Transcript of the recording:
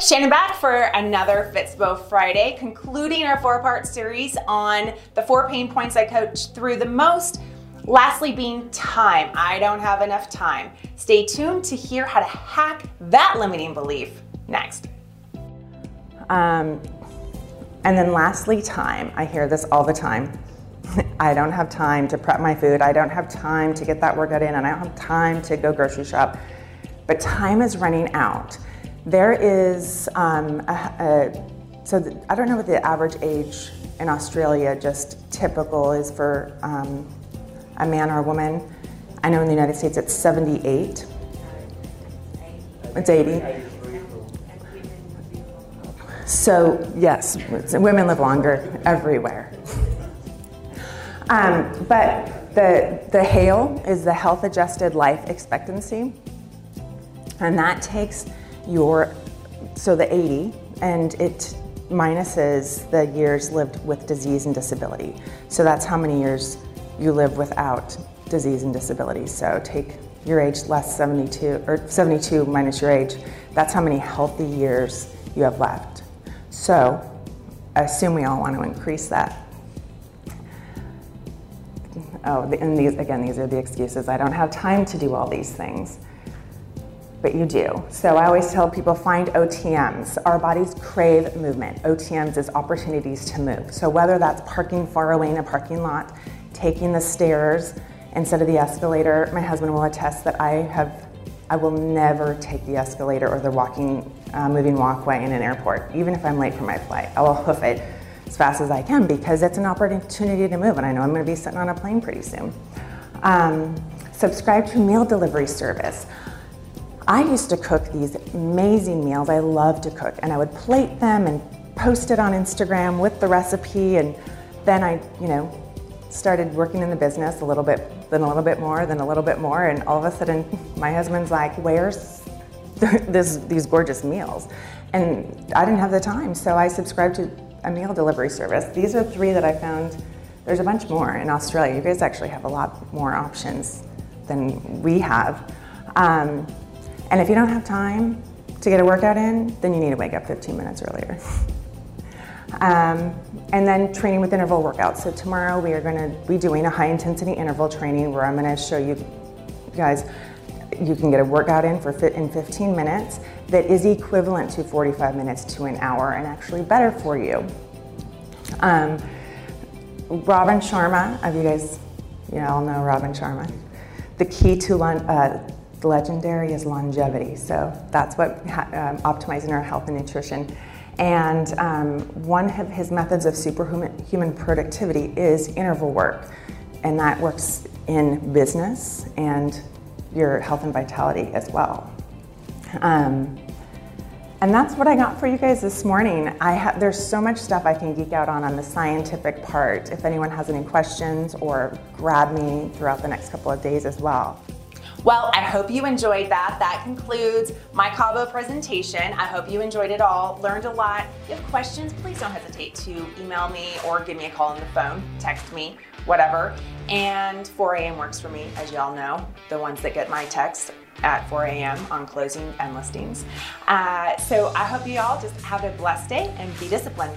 Shannon back for another Fitspo Friday, concluding our four part series on the four pain points I coach through the most. Lastly, being time. I don't have enough time. Stay tuned to hear how to hack that limiting belief next. Um, and then lastly, time. I hear this all the time. I don't have time to prep my food. I don't have time to get that workout in, and I don't have time to go grocery shop. But time is running out. There is, um, a, a, so I don't know what the average age in Australia, just typical, is for um, a man or a woman. I know in the United States it's 78. It's 80. So, yes, women live longer everywhere. Um, but the, the HALE is the health adjusted life expectancy. And that takes your, so the 80, and it minuses the years lived with disease and disability. So that's how many years you live without disease and disability. So take your age less 72, or 72 minus your age, that's how many healthy years you have left. So I assume we all want to increase that. Oh, and these, again, these are the excuses. I don't have time to do all these things but you do. So I always tell people find OTMs. Our bodies crave movement. OTMs is opportunities to move. So whether that's parking far away in a parking lot, taking the stairs instead of the escalator, my husband will attest that I have I will never take the escalator or the walking, uh, moving walkway in an airport, even if I'm late for my flight. I will hoof it as fast as I can because it's an opportunity to move, and I know I'm going to be sitting on a plane pretty soon. Um, subscribe to meal delivery service. I used to cook these amazing meals. I love to cook, and I would plate them and post it on Instagram with the recipe. And then I, you know, started working in the business a little bit, then a little bit more, then a little bit more, and all of a sudden, my husband's like, "Where's this, these gorgeous meals?" And I didn't have the time, so I subscribed to a meal delivery service. These are three that I found. There's a bunch more in Australia. You guys actually have a lot more options than we have. Um, and if you don't have time to get a workout in, then you need to wake up 15 minutes earlier. um, and then training with interval workouts. So tomorrow we are going to be doing a high intensity interval training where I'm going to show you guys you can get a workout in for fit in 15 minutes that is equivalent to 45 minutes to an hour and actually better for you. Um, Robin Sharma, you guys, you all know Robin Sharma. The key to uh, the legendary is longevity. So that's what um, optimizing our health and nutrition. And um, one of his methods of superhuman productivity is interval work. And that works in business and your health and vitality as well. Um, and that's what I got for you guys this morning. I ha- there's so much stuff I can geek out on on the scientific part. If anyone has any questions, or grab me throughout the next couple of days as well. Well, I hope you enjoyed that. That concludes my Cabo presentation. I hope you enjoyed it all, learned a lot. If you have questions, please don't hesitate to email me or give me a call on the phone, text me, whatever. And 4 a.m. works for me, as y'all know, the ones that get my text at 4 a.m. on closing and listings. Uh, so I hope you all just have a blessed day and be disciplined.